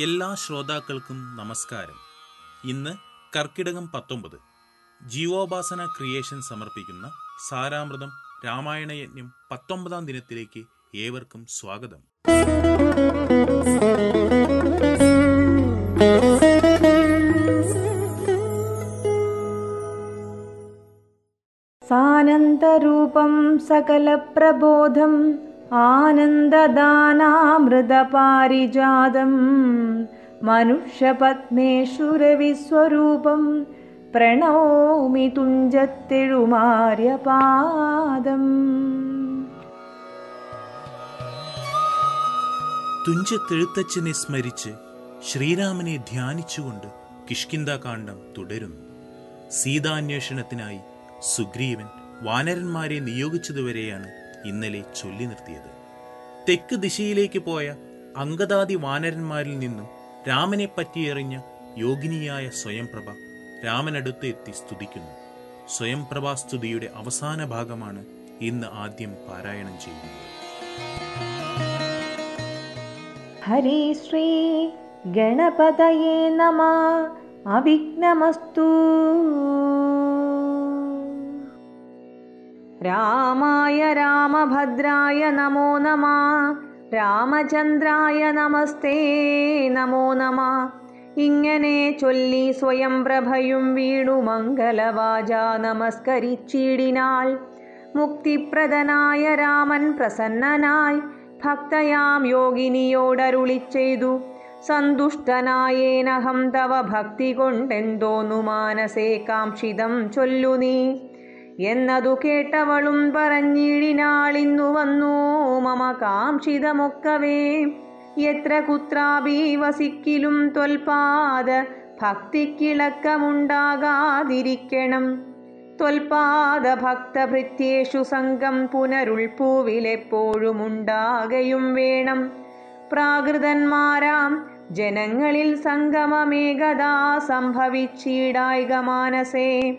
എല്ലാ ശ്രോതാക്കൾക്കും നമസ്കാരം. ഇന്ന് കർക്കിടകം പത്തൊമ്പത് ജീവോപാസന ക്രിയേഷൻ സമർപ്പിക്കുന്ന സാരാമൃതം രാമായണയജ്ഞം പത്തൊമ്പതാം ദിനത്തിലേക്ക് ഏവർക്കും സ്വാഗതം. സാനന്ദരൂപം സകല പ്രബോധം आनन्ददानामृतपारिजातं मनुष्यपत्नेषुरविस्वरूपं प्रणौमि तुञ्जत्तिरुमार्यपादम् തുഞ്ചത്തെഴുത്തച്ഛനെ സ്മരിച്ച് ശ്രീരാമനെ ധ്യാനിച്ചുകൊണ്ട് കിഷ്കിന്ദാകാന്ഡം തുടരുന്നു സീതാന്വേഷണത്തിനായി സുഗ്രീവൻ വാനരന്മാരെ നിയോഗിച്ചതുവരെയാണ് ഇന്നലെ ചൊല്ലി നിർത്തിയത്. തെക്ക് ദിശയിലേക്ക് പോയ അങ്കദാദി വാനരന്മാരിൽ നിന്നും രാമനെ പറ്റിയെറിഞ്ഞ യോഗിനിയായ സ്വയംപ്രഭ രാമനടുത്ത് എത്തി സ്തുതിക്കുന്നു. സ്വയംപ്രഭാ സ്തുതിയുടെ അവസാന ഭാഗമാണ് ഇന്ന് ആദ്യം പാരായണം ചെയ്യുന്നത്. ഹരി ശ്രീ ഗണപതയേ നമ. അവിഘ്നമസ്തൂ. രാമായ രാമഭദ്രായ നമോ നമ. രാമചന്ദ്രായ നമസ്തേ നമോ നമ. ഇങ്ങനെ ചൊല്ലി സ്വയം പ്രഭയും വീണു മംഗലവാച നമസ്കരിച്ചിടിനാൽ മുക്തിപ്രദനായ രാമൻ പ്രസന്നനായി ഭക്തയാം യോഗിനിയോടരുളി ചെയ്തു സന്തുഷ്ടനായേനഹം തവ ഭക്തി കൊണ്ടെന്തോന്നു മാനസേ കാംക്ഷിതം ചൊല്ലുനീ. എന്നതു കേട്ടവളും പറഞ്ഞിടിനാളിന്നു വന്നു. മമ കാംക്ഷിതമൊക്കവേ. എത്ര കുത്രാപി വസിക്കിലും ത്വൽപാദ ഭക്തിക്കിളക്കമുണ്ടാകാതിരിക്കണം. ത്വൽപാദ ഭക്തഭൃത്യേഷു സംഘം പുനരുൾപ്പൂവിലെപ്പോഴുമുണ്ടാകയും വേണം. പ്രാകൃതന്മാരാം ജനങ്ങളിൽ സംഗമമേകദാ സംഭവിച്ചീടായിക മാനസേ.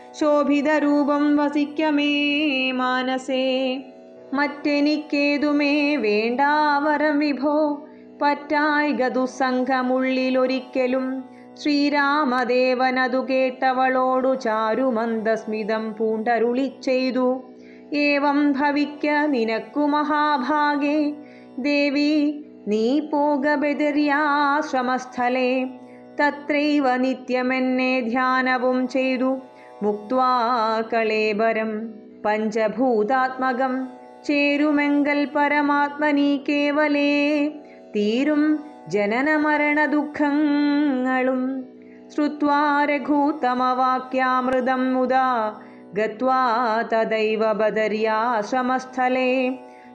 ശോഭിതരൂപം വസിക്കമേ മാനസേ. മറ്റെനിക്കേതുമേ വേണ്ടാവരം വിഭോ. പറ്റായിക ദുസ്സംഘമുള്ളിലൊരിക്കലും ശ്രീരാമദേവനതു കേട്ടവളോടു ചാരുമന്ദസ്മിതം പൂണ്ടരുളി ചെയ്തു ഏവം ഭവിക്ക നിനക്കു മഹാഭാഗേ. ദേവി നീ പോകബെതിര്യാശ്രമസ്ഥലേ തത്രൈവ നിത്യമെന്നെ ധ്യാനവും ചെയ്തു. മുക്വാ പഞ്ചഭൂതാത്മകം ചേരുമെങ്കൽ പരമാത്മനി കേവലേ തീരും ജനനമരണ ദുഃഖങ്ങളും രഘൂത്തമവാക്യാമൃതം മുദാ ഗത്വാ തദൈവ ബദര്യാശ്രമസ്ഥലേ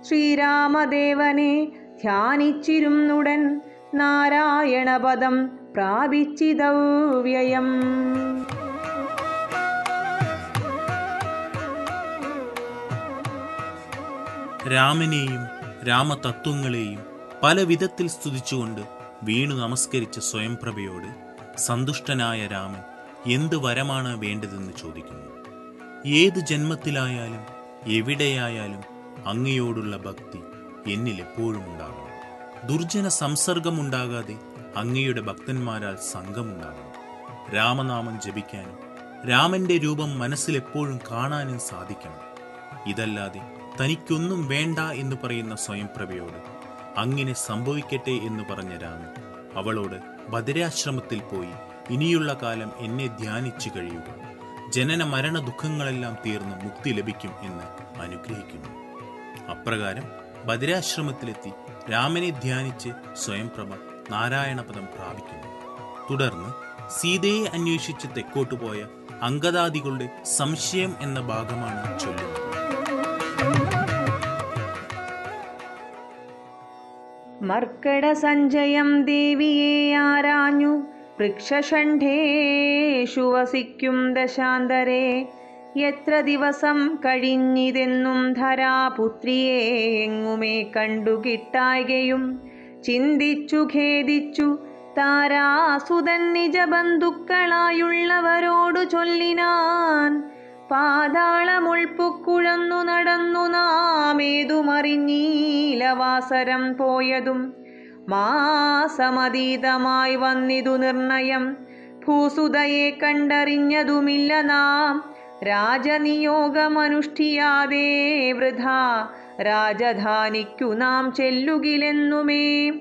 ശ്രീരാമദേവനെ ധ്യാനിച്ചിരുന്നുടൻ നാരായണപദം പ്രാപിച്ചിതവ്യയം രാമനെയും രാമതത്വങ്ങളെയും പല വിധത്തിൽ സ്തുതിച്ചുകൊണ്ട് വീണു നമസ്കരിച്ച സ്വയംപ്രഭയോട് സന്തുഷ്ടനായ രാമൻ എന്ത് വരമാണ് വേണ്ടതെന്ന് ചോദിക്കുന്നു. ഏത് ജന്മത്തിലായാലും എവിടെയായാലും അങ്ങയോടുള്ള ഭക്തി എന്നിൽ എപ്പോഴും ഉണ്ടാകണം. ദുർജന സംസർഗമുണ്ടാകാതെ അങ്ങയുടെ ഭക്തന്മാരാൽ സംഘമുണ്ടാകണം. രാമനാമം ജപിക്കാനും രാമന്റെ രൂപം മനസ്സിലെപ്പോഴും കാണാനും സാധിക്കണം. ഇതല്ലാതെ തനിക്കൊന്നും വേണ്ട എന്ന് പറയുന്ന സ്വയംപ്രഭയോട് അങ്ങനെ സംഭവിക്കട്ടെ എന്ന് പറഞ്ഞ രാമൻ അവളോട് ഭദ്രാശ്രമത്തിൽ പോയി ഇനിയുള്ള കാലം എന്നെ ധ്യാനിച്ചു കഴിയുക. ജനന മരണ ദുഃഖങ്ങളെല്ലാം തീർന്ന് മുക്തി ലഭിക്കും എന്ന് അനുഗ്രഹിക്കുന്നു. അപ്രകാരം ഭദ്രാശ്രമത്തിലെത്തി രാമനെ ധ്യാനിച്ച് സ്വയംപ്രഭ നാരായണപദം പ്രാപിക്കുന്നു. തുടർന്ന് സീതയെ അന്വേഷിച്ച് തെക്കോട്ടു പോയ അങ്കദാദികളുടെ സംശയം എന്ന ഭാഗമാണ് ചൊല്ലുന്നത്. മർക്കട സഞ്ജയം ദേവിയെ ആരാഞ്ഞു. വൃക്ഷഷണ്ഠേഷു വസിക്കും ദശാന്തരെ. എത്ര ദിവസം കഴിഞ്ഞിതെന്നും ധരാപുത്രിയെ എങ്ങുമേ കണ്ടു കിട്ടായകയും. ചിന്തിച്ചു ഖേദിച്ചു താരാസുതൻ നിജബന്ധുക്കളായുള്ളവരോടു ചൊല്ലിനാൻ. പാതാളമുൾപ്പുക്കുഴന്നു നടന്നു നാമേതുമറിഞ്ഞീലവാസരം പോയതും മാസമതീതമായി വന്നിതു നിർണയം. ഭൂസുതയെ കണ്ടറിഞ്ഞതുമില്ല നാം. രാജനിയോഗമനുഷ്ഠിയാതെ വൃഥ. രാജധാനിക്കു നാം ചെല്ലുകിലെന്നുമേ.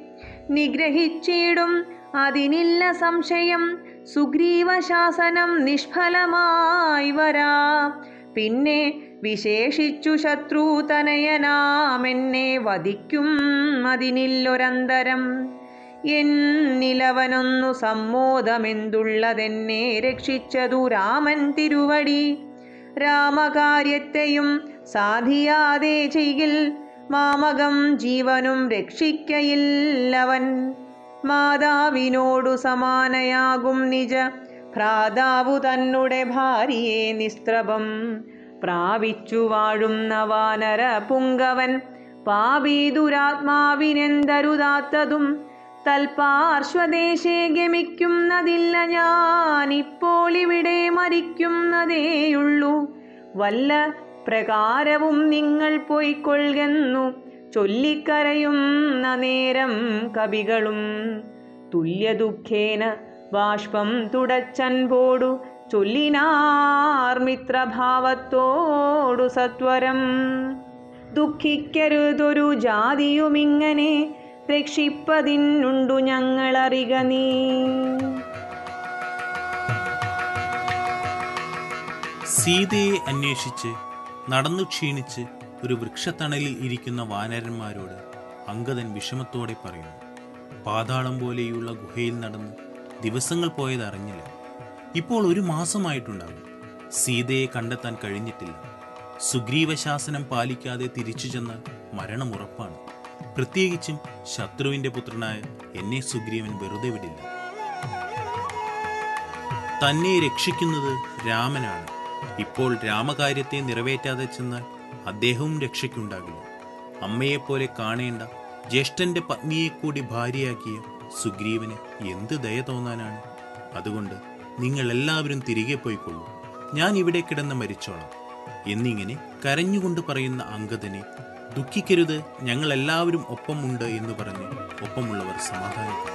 നിഗ്രഹിച്ചിടും അതിനില്ല സംശയം. സുഗ്രീവശാസനം നിഷ്ഫലമായി വരാ. പിന്നെ വിശേഷിച്ചു ശത്രുതനയനാമെന്നെ വധിക്കും അതിനില്ലൊരന്തരം. എന്നിലവനൊന്നു സമ്മോദമെന്തുള്ളതെന്നെ രക്ഷിച്ചതു രാമൻ തിരുവടി. രാമകാര്യത്തെയും സാധിയാതെ ചെയ്യിൽ മാമകം ജീവനും രക്ഷിക്കയില്ലവൻ. മാതാവിനോടു സമാനയാകും നിജ. ഭ്രാതാവു തന്നുടെ ഭാര്യയെ നിസ്ത്രഭം പ്രാവിച്ചു വാഴുന്ന വാനര പുങ്കവൻ. പാപീ ദുരാത്മാവിനെന്തരുതാത്തതും തൽപാർശ്വദേശേ ഗമിക്കുന്നതില്ല ഞാൻ ഇപ്പോൾ ഇവിടെ മരിക്കുന്നതേയുള്ളൂ. വല്ല പ്രകാരവും നിങ്ങൾ പോയിക്കൊള്ളുന്നു. ചൊല്ലിക്കരയുന്ന നേരം കവികളും തുല്യദുഃഖേന ബാഷ്പം തുടച്ചൻപോടു പോടു ചൊല്ലിനാർമിത്രഭാവത്തോടു സത്വരം. ദുഃഖിക്കരുതൊരു ജാതിയുമിങ്ങനെ രക്ഷിപ്പതിനുണ്ടു ഞങ്ങളറിക നീ. സീതയെ അന്വേഷിച്ച് നടന്നു ക്ഷീണിച്ച് ഒരു വൃക്ഷത്തണലിൽ ഇരിക്കുന്ന വാനരന്മാരോട് അങ്കദൻ വിഷമത്തോടെ പറയുന്നു പാതാളം പോലെയുള്ള ഗുഹയിൽ നടന്ന് ദിവസങ്ങൾ പോയത് അറിഞ്ഞില്ല ഇപ്പോൾ ഒരു മാസമായിട്ടുണ്ടാകും. സീതയെ കണ്ടെത്താൻ കഴിഞ്ഞിട്ടില്ല. സുഗ്രീവശാസനം പാലിക്കാതെ തിരിച്ചു ചെന്നാൽ മരണം ഉറപ്പാണ്. പ്രത്യേകിച്ചും ശത്രുവിന്റെ പുത്രനായ എന്നെ സുഗ്രീവൻ വെറുതെ വിടില്ല. തന്നെ രക്ഷിക്കുന്നത് രാമനാണ്. ഇപ്പോൾ രാമകാര്യത്തെ നിറവേറ്റാതെ ചെന്നാൽ അദ്ദേഹവും രക്ഷയ്ക്കുണ്ടാകില്ല അമ്മയെപ്പോലെ കാണേണ്ട ജ്യേഷ്ഠന്റെ പത്നിയെ കൂടി ഭാര്യയാക്കിയ സുഗ്രീവന് എന്ത് ദയ തോന്നാനാണ്? അതുകൊണ്ട് നിങ്ങൾ എല്ലാവരും തിരികെ പോയിക്കൊള്ളൂ. ഞാൻ ഇവിടെ കിടന്ന് മരിച്ചോളാം. എന്നിങ്ങനെ കരഞ്ഞുകൊണ്ട് പറയുന്ന അങ്കദനെ ദുഃഖിക്കരുത് ഞങ്ങളെല്ലാവരും ഒപ്പമുണ്ട് എന്ന് പറഞ്ഞ് ഒപ്പമുള്ളവർ സമാധാനിക്കും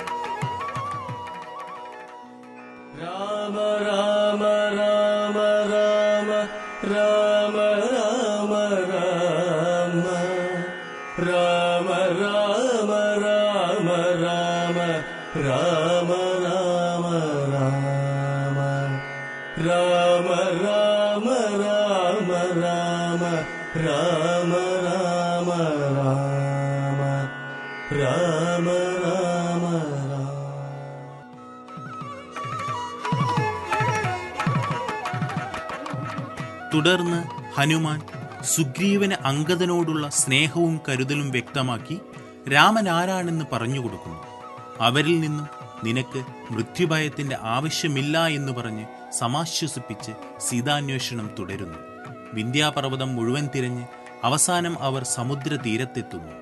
രാമ രാമ രാമ രാമ രാമ രാമ രാമ രാമ രാമ തുടർന്ന് ഹനുമാൻ സുഗ്രീവന് അങ്കദനോടുള്ള സ്നേഹവും കരുതലും വ്യക്തമാക്കി രാമൻ ആരാണെന്ന് പറഞ്ഞു കൊടുക്കുന്നു. അവരിൽ നിന്നും നിനക്ക് മൃത്യുഭയത്തിന്റെ ആവശ്യമില്ല എന്ന് പറഞ്ഞ് സമാശ്വസിപ്പിച്ച് സീതാന്വേഷണം തുടരുന്നു. വിന്ധ്യാപർവതം മുഴുവൻ തിരഞ്ഞ് അവസാനം അവർ സമുദ്ര തീരത്തെത്തുന്നു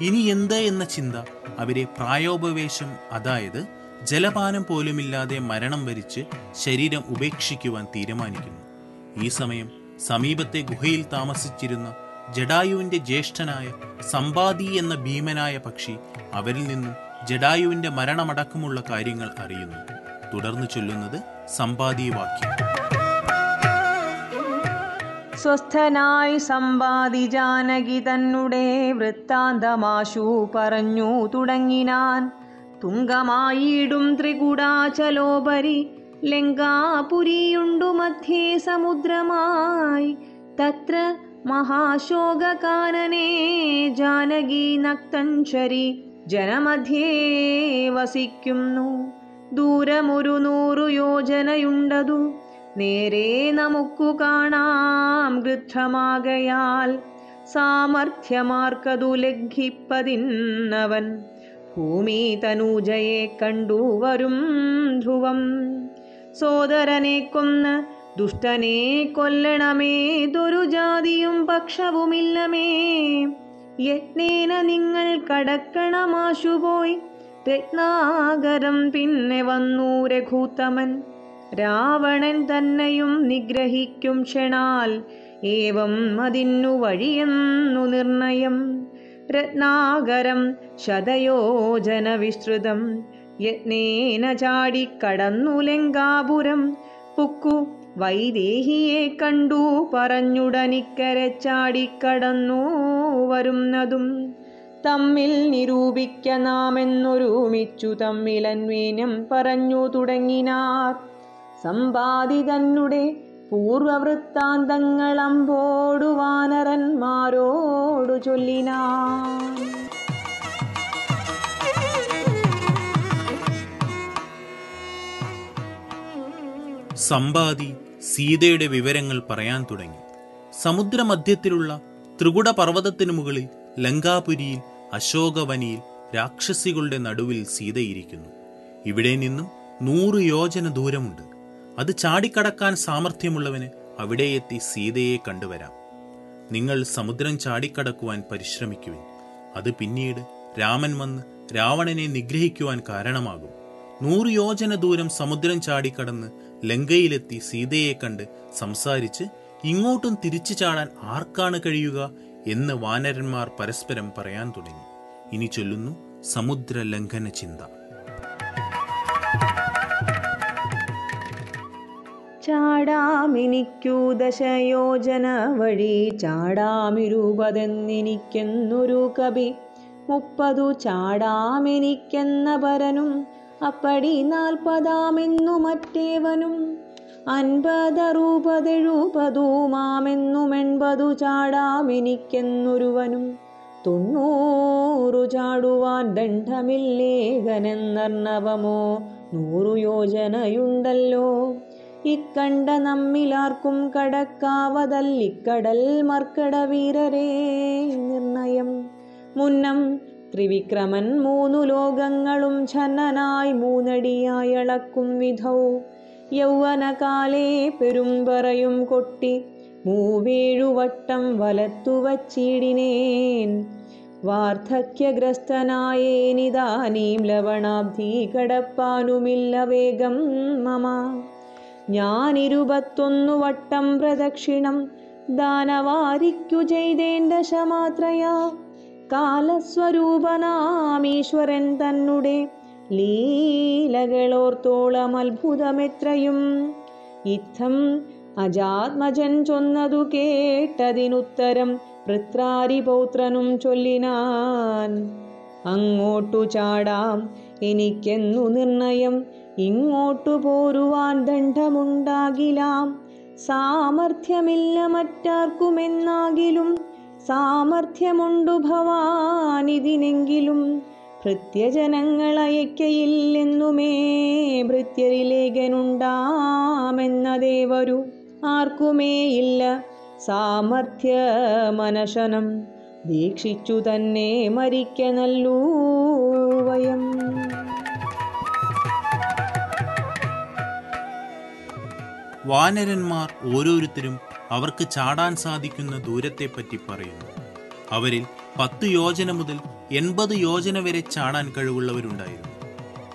ഇനി എന്ത് എന്ന ചിന്ത അവരെ പ്രായോപവേശം അതായത് ജലപാനം പോലുമില്ലാതെ മരണം വരിച്ച് ശരീരം ഉപേക്ഷിക്കുവാൻ തീരുമാനിക്കുന്നു. ഈ സമയം സമീപത്തെ ഗുഹയിൽ താമസിച്ചിരുന്ന ജഡായുവിന്റെ ജ്യേഷ്ഠനായ സമ്പാദി എന്ന ഭീമനായ പക്ഷി അവരിൽ നിന്നും ജഡായുവിന്റെ മരണമടക്കമുള്ള കാര്യങ്ങൾ അറിയുന്നു. തുടർന്ന് ചൊല്ലുന്നത് സമ്പാദി വാക്യം സ്വസ്ഥനായി സമ്പാദി ജാനകി തന്നെ വൃത്താന്തമാശു പറഞ്ഞു തുടങ്ങിനാൻ. തുങ്കമായിടും ത്രികുടാചലോപരി ലങ്കാപുരിയുണ്ടു മധ്യേ സമുദ്രമായി. തത്ര മഹാശോകകാനനേ ജാനകി നക്തഞ്ചരി ജനമധ്യേ വസിക്കുന്നു. ദൂരമൊരു നൂറു യോജനയുണ്ടതു. നേരെ നമുക്കു കാണാം ഗൃദ്ധമാകയാൽ. സാമർഥ്യമാർക്കതു ലംഘിപ്പതിന്നവൻ. ഭൂമി തനൂജയെ കണ്ടു വരും ധ്രുവം. സോദരനെ കൊന്ന് ദുഷ്ടനെ കൊല്ലണമേ. ദുരുജാതിയും പക്ഷവുമില്ലമേ. യജ്ഞേന നിങ്ങൾ കടക്കണമാശുപോയി. രത്നാകരം പിന്നെ വന്നു രഘൂത്തമൻ. രാവണൻ തന്നെയും നിഗ്രഹിക്കും ക്ഷണാൽ. ഏവം അതിന്നു വഴിയെന്നു നിർണയം. രത്നാകരം ശതയോജന വിസ്തൃതം. യജ്ഞേന ചാടിക്കടന്നു ലങ്കാപുരം. പുക്കു വൈദേഹിയെ കണ്ടു പറഞ്ഞുടനിക്കരെ ചാടിക്കടന്നു വരുന്നതും തമ്മിൽ നിരൂപിക്ക നാമെന്നൊരുമിച്ചു അന്വീനം പറഞ്ഞു തുടങ്ങിനാർ. സമ്പാദിതന്നുടെ പൂർവവൃത്താന്തങ്ങളമ്പോടു വാനരന്മാരോടു ചൊല്ലിനാർ. സമ്പാദി സീതയുടെ വിവരങ്ങൾ പറയാൻ തുടങ്ങി. സമുദ്രമധ്യത്തിലുള്ള ത്രികുട പർവതത്തിനു മുകളിൽ ലങ്കാപുരിയിൽ അശോകവനിയിൽ രാക്ഷസികളുടെ നടുവിൽ സീതയിരിക്കുന്നു. ഇവിടെ നിന്നും നൂറ് യോജന ദൂരമുണ്ട്. അത് ചാടിക്കടക്കാൻ സാമർഥ്യമുള്ളവന് അവിടെ എത്തി സീതയെ കണ്ടുവരാം. നിങ്ങൾ സമുദ്രം ചാടിക്കടക്കുവാൻ പരിശ്രമിക്കുവിൻ. അത് പിന്നീട് രാമൻ വന്ന് രാവണനെ നിഗ്രഹിക്കുവാൻ കാരണമാകും. നൂറ് യോജന ദൂരം സമുദ്രം ചാടിക്കടന്ന് ലങ്കയിലെത്തി സീതയെ കണ്ട് സംസാരിച്ച് ഇങ്ങോട്ടും തിരിച്ചു ചാടാൻ ആർക്കാണ് കഴിയുക എന്ന് വാനരന്മാർ പരസ്പരം പറയാൻ തുടങ്ങി. ഇനി ചൊല്ലുന്നു സമുദ്ര ലംഘന ചിന്ത. ചാടാമിനിക്കു ദശയോജന വഴി ചാടാമിരുപതെന്നിനിക്കെന്നൊരു കവി മുപ്പതു ചാടാമെനിക്കെന്ന പരനും അപ്പടി നാൽപ്പതാമെന്നു മറ്റേവനും. അൻപതറുപതെഴുപതുമാമെന്നും മാമെന്നുമെൺപതു ചാടാമെനിക്കെന്നൊരുവനും തൊണ്ണൂറു ചാടുവാൻ ദണ്ഡമില്ലേകനെന്നർണവമോ നൂറു യോജനയുണ്ടല്ലോ ഇക്കണ്ട നമ്മിലാർക്കും കടക്കാവതല്ലിക്കടൽ മർക്കട വീരരേ നിർണയം. മുന്നം ത്രിവിക്രമൻ മൂന്നു ലോകങ്ങളും ഛന്നനായി മൂന്നടിയായി അളക്കും വിധൗ. യൗവനകാലേ പെരുമ്പറയും കൊട്ടി മൂവേഴുവട്ടം വലത്തുവച്ചിടിനേൻ. വാർദ്ധക്യഗ്രസ്തനായേനിതാനീം ലവണാബ്ധി കടപ്പാനുമില്ല വേഗം മമ. ഞാനിരുപത്തൊന്നു വട്ടം പ്രദക്ഷിണം ദാനവാരിക്കു ചെയ്തേൻ ദശമാത്രയാ കാലസ്വരൂപനാമീശ്വരൻ തന്നെ ലീലകളോർത്തോളം അത്ഭുതമെത്രയും. ഇത്തം അജാത്മജൻ ചൊന്നതു കേട്ടതിനുത്തരം പൃത്രാരിപൗത്രനും ചൊല്ലിനാൻ. അങ്ങോട്ടു ചാടാം എനിക്കെന്നു നിർണയം. ഇങ്ങോട്ടു പോരുവാൻ ദണ്ഡമുണ്ടാകിലാം. സാമർഥ്യമില്ല മറ്റാർക്കുമെന്നാകിലും. സാമർഥ്യമുണ്ടു ഭവാനിതിനെങ്കിലും. ഭൃത്യജനങ്ങളയക്കയില്ലെന്നുമേ ഭൃത്യരിലേഖനുണ്ടാമെന്നതേവരു ആർക്കുമേയില്ല ആർക്കുമേ സാമർഥ്യ മനശനം ദീക്ഷിച്ചു തന്നെ മരിക്ക നല്ലൂവയം വാനരന്മാർ ഓരോരുത്തരും അവർക്ക് ചാടാൻ സാധിക്കുന്ന ദൂരത്തെപ്പറ്റി പറയുന്നു. അവരിൽ പത്ത് യോജന മുതൽ എൺപത് യോജന വരെ ചാടാൻ കഴിവുള്ളവരുണ്ടായിരുന്നു.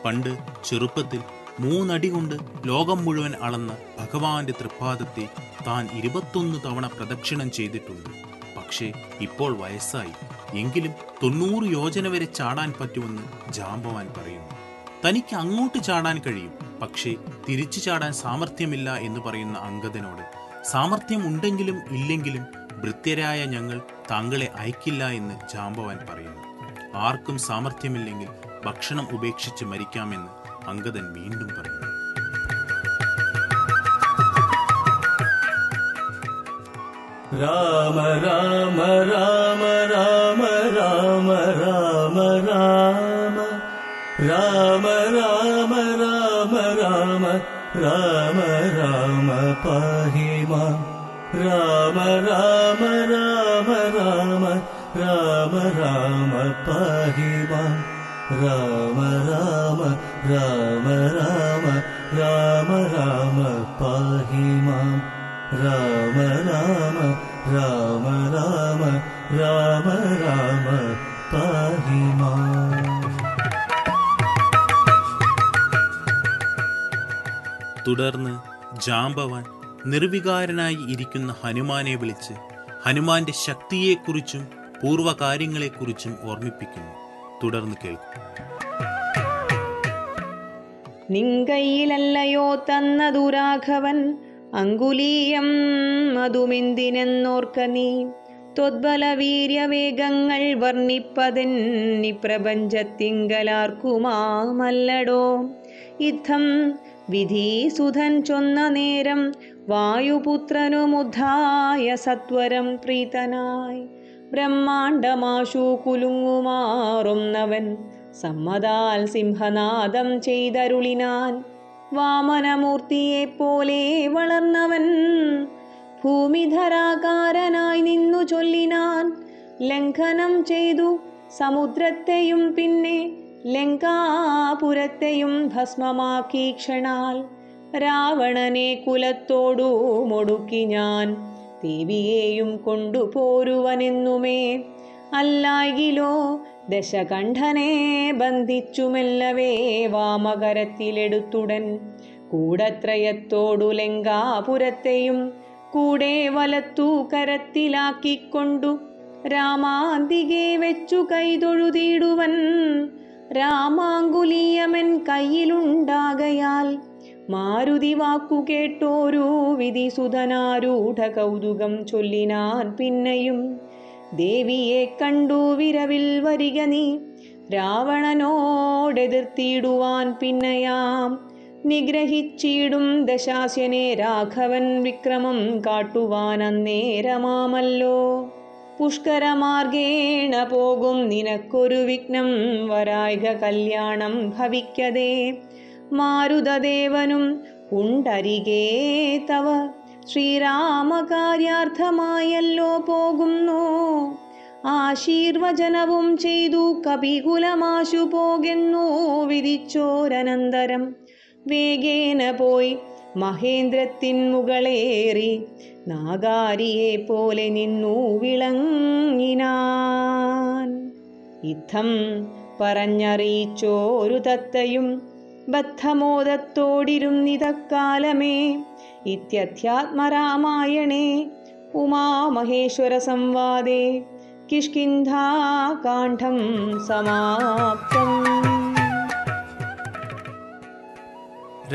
പണ്ട് ചെറുപ്പത്തിൽ മൂന്നടി കൊണ്ട് ലോകം മുഴുവൻ അളന്ന ഭഗവാന്റെ തൃപ്പാദത്തെ താൻ ഇരുപത്തൊന്ന് തവണ പ്രദക്ഷിണം ചെയ്തിട്ടുണ്ട്. പക്ഷേ ഇപ്പോൾ വയസ്സായി. എങ്കിലും തൊണ്ണൂറ് യോജന വരെ ചാടാൻ പറ്റുമെന്ന് ജാമ്പവാൻ പറയുന്നു. തനിക്ക് അങ്ങോട്ട് ചാടാൻ കഴിയും. പക്ഷേ തിരിച്ചു ചാടാൻ സാമർഥ്യമില്ല എന്ന് പറയുന്ന അംഗതനോട് സാമർഥ്യം ഉണ്ടെങ്കിലും ഇല്ലെങ്കിലും ഭൃത്യരായ ഞങ്ങൾ താങ്കളെ അയക്കില്ല എന്ന് ജാമ്പവാൻ പറയുന്നു. ആർക്കും സാമർഥ്യമില്ലെങ്കിൽ ഭക്ഷണം ഉപേക്ഷിച്ച് മരിക്കാമെന്ന് അങ്കദൻ വീണ്ടും പറഞ്ഞു രാമ രാമ രാമ രാമ രാമ രാമ രാമ രാമ രാമ രാമ രാമ രാമ രാമ പാഹിമ രാമ രാമ രാമ രാമ രാമ രാമ पाहि माम् राम राम राम राम राम राम पाहि माम् राम राम राम राम राम राम पाहि माम् തുടർന്ന് ജാമ്പവാൻ നിർവികാരനായി ഇരിക്കുന്ന ഹനുമാനെ വിളിച്ച് ഹനുമാന്റെ ശക്തിയെക്കുറിച്ചും പൂർവകാര്യങ്ങളെക്കുറിച്ചും ഓർമ്മിപ്പിക്കുന്നു. തുടർന്ന് കേൾക്കും. നിങ്കയിലല്ലയോ തന്നതു രാഘവൻ അങ്കുലീയം അതുമെന്തിനെന്നോർക്ക നീ. ത്വദ്ബലവീര്യവേഗങ്ങൾ വർണിപ്പതെന്നി പ്രപഞ്ചത്തിങ്കലാർക്കുമാമല്ലടോ. ഇത്തം വിധീസുധൻ ചൊന്ന നേരം വായുപുത്രനുമുദ്ധായ സത്വരം പ്രീതനായി. ബ്രഹ്മാണ്ടമാശു കുലുങ്ങുമാറുന്നവൻ സമ്മതാൽ സിംഹനാദം ചെയ്തരുളിനാൻ വാമനമൂർത്തിയെപ്പോലെ വളർന്നവൻ ഭൂമിധരാകാരനായി നിന്നു ചൊല്ലിനാൻ ലംഘനം ചെയ്തു സമുദ്രത്തെയും പിന്നെ ലങ്കാപുരത്തെയും ഭസ്മമാക്കി ക്ഷണാൽ രാവണനെ കുലത്തോടു മുടുക്കി ഞാൻ ദേവിയെയും കൊണ്ടുപോരുവനെന്നുമേ. അല്ലായിലോ ദശകണ്ഠനെ ബന്ധിച്ചുമെല്ലവേ വാമകരത്തിലെടുത്തുടൻ. കൂടത്രയത്തോടു ലങ്കാപുരത്തെയും കൂടെ വലത്തു കരത്തിലാക്കിക്കൊണ്ടു രാമാന്തികെ വെച്ചു കൈതൊഴുതിയിടുവൻ. രാമാങ്കുലീയമൻ കയ്യിലുണ്ടാകയാൽ മാരുതി വാക്കു കേട്ടോരു വിധിസുതനാരൂഢ കൗതുകം ചൊല്ലിനാൻ പിന്നെയും. ദേവിയെ കണ്ടു വിരവിൽ വരിക നീ രാവണനോടെതിർത്തിയിടുവാൻ പിന്നെയാം. നിഗ്രഹിച്ചിടും ദശാസ്യനെ രാഘവൻ വിക്രമം കാട്ടുവാൻ അന്നേരമാമല്ലോ. പുഷ്കരമാർഗേണ പോകും നിനക്കൊരു വിഘ്നം വരായിക കല്യാണം ഭവിക്കതേ. മാരുതദേവനും ഉണ്ടരികേ തവ. ശ്രീരാമകാര്യാർത്ഥമായല്ലോ പോകുന്നു. ആശീർവചനവും ചെയ്തു കപികുലമാശു പോകുന്നു വിധിച്ചോരനന്തരം. വേഗേന പോയി മഹേന്ദ്രത്തിൻ മുകളേറി നാഗാരിയെ പോലെ നിന്നു വിളങ്ങിനാൻ. ഇത്തം പറഞ്ഞറിയിച്ചോരു തത്തയും ബദ്ധമോദത്തോടിരുന്നിതക്കാലമേ. ഇത്യധ്യാത്മരാമായണേ ഉമാമഹേശ്വര സംവാദേ കിഷ്കിന്ധാകാന്ഡം സമാപ്തം.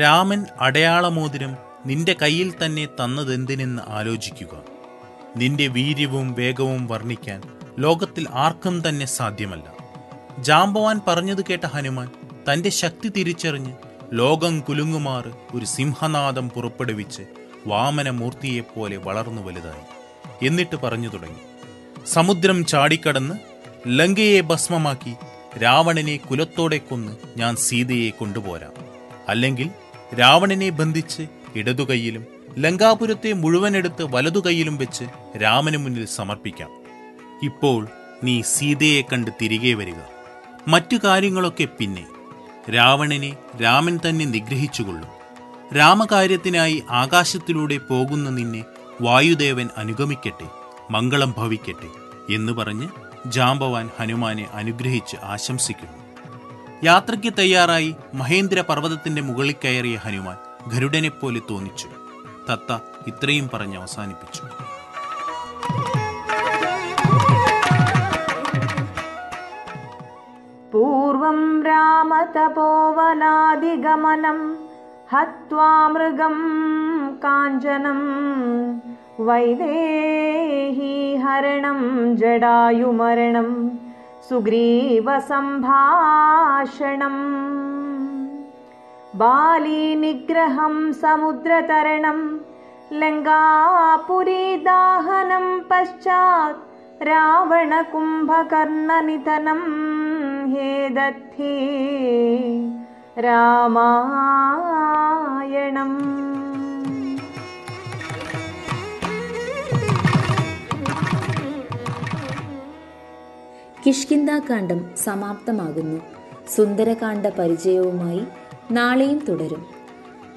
രാമൻ അടയാളമോതിരം നിന്റെ കയ്യിൽ തന്നെ തന്നതെന്തിനെന്ന് ആലോചിക്കുക. നിന്റെ വീര്യവും വേഗവും വർണിക്കാൻ ലോകത്തിൽ ആർക്കും തന്നെ സാധ്യമല്ല. ജാംബവാൻ പറഞ്ഞത് കേട്ട ഹനുമാൻ തന്റെ ശക്തി തിരിച്ചറിഞ്ഞ് ലോകം കുലുങ്ങുമാറ് ഒരു സിംഹനാദം പുറപ്പെടുവിച്ച് വാമനമൂർത്തിയെപ്പോലെ വളർന്നു വലുതായി. എന്നിട്ട് പറഞ്ഞു തുടങ്ങി. സമുദ്രം ചാടിക്കടന്ന് ലങ്കയെ ഭസ്മമാക്കി രാവണനെ കുലത്തോടെ കൊന്ന് ഞാൻ സീതയെ കൊണ്ടുപോരാം. അല്ലെങ്കിൽ രാവണനെ ബന്ധിച്ച് ഇടതുകൈയിലും ലങ്കാപുരത്തെ മുഴുവനെടുത്ത് വലതുകൈയിലും വെച്ച് രാമന് മുന്നിൽ സമർപ്പിക്കാം. ഇപ്പോൾ നീ സീതയെ കണ്ട് തിരികെ വരിക. മറ്റു കാര്യങ്ങളൊക്കെ പിന്നെ. രാവണനെ രാമൻ തന്നെ നിഗ്രഹിച്ചുകൊള്ളും. രാമകാര്യത്തിനായി ആകാശത്തിലൂടെ പോകുന്ന നിന്നെ വായുദേവൻ അനുഗമിക്കട്ടെ മംഗളം ഭവിക്കട്ടെ എന്ന് പറഞ്ഞ് ജാമ്പവാൻ ഹനുമാനെ അനുഗ്രഹിച്ച് ആശംസിക്കുന്നു. യാത്രയ്ക്ക് തയ്യാറായി മഹേന്ദ്ര പർവതത്തിന്റെ മുകളിൽ കയറിയ ഹനുമാൻ ഗരുഡനെപ്പോലെ തോന്നിച്ചു. തത്ത ഇത്രയും പറഞ്ഞ് അവസാനിപ്പിച്ചു. पूर्वं रामतपोवनादिगमनं हत्वा मृगं काञ्चनं वैदेही हरणं जडायुमरणं सुग्रीवसम्भाषणम् बालीनिग्रहं समुद्रतरणं लङ्गापुरीदाहनं पश्चात् रावणकुम्भकर्णनिधनं हे दत्थे रामायणम् കിഷ്കിന്ദാകാന്ഡം സമാപ്തമാകുന്നു. സുന്ദരകാന്ഡ പരിചയവുമായി നാളെയും തുടരും.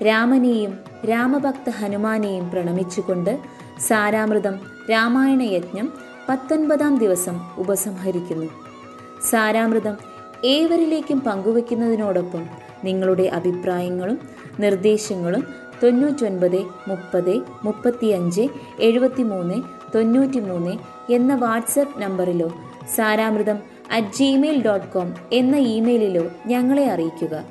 രാമനെയും രാമഭക്ത ഹനുമാനെയും പ്രണമിച്ചുകൊണ്ട് സാരാമൃതം രാമായണ യജ്ഞം പത്തൊൻപതാം ദിവസം ഉപസംഹരിക്കുന്നു. സാരാമൃതം ഏവരിലേക്കും പങ്കുവെക്കുന്നതിനോടൊപ്പം നിങ്ങളുടെ അഭിപ്രായങ്ങളും നിർദ്ദേശങ്ങളും തൊണ്ണൂറ്റൊൻപത് മുപ്പത് മുപ്പത്തിയഞ്ച് എഴുപത്തിമൂന്ന് തൊണ്ണൂറ്റിമൂന്ന് എന്ന WhatsApp നമ്പറിലോ Saramritham at Gmail dot com എന്ന ഇമെയിലിലോ ഞങ്ങളെ അറിയിക്കുക.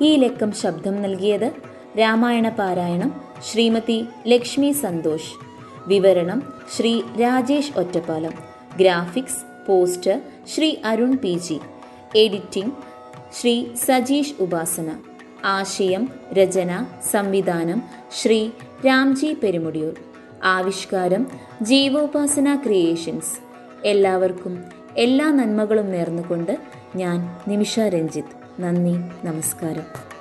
ഈ ലക്കം ശബ്ദം നൽകിയത് രാമായണ പാരായണം ശ്രീമതി ലക്ഷ്മി സന്തോഷ്. വിവരണം Shri Rajesh Ottapalam. Graphics poster Shri Arun P G. Editing Shri Sajeesh Upasana. ആശയം രചന സംവിധാനം ശ്രീ രാംജി പെരുമുടിയൂർ. ആവിഷ്കാരം ജീവോപാസന ക്രിയേഷൻസ്. എല്ലാവർക്കും എല്ലാ നന്മകളും നേർന്നുകൊണ്ട് ഞാൻ നിമിഷ രഞ്ജിത്ത്. നന്ദി നമസ്കാരം.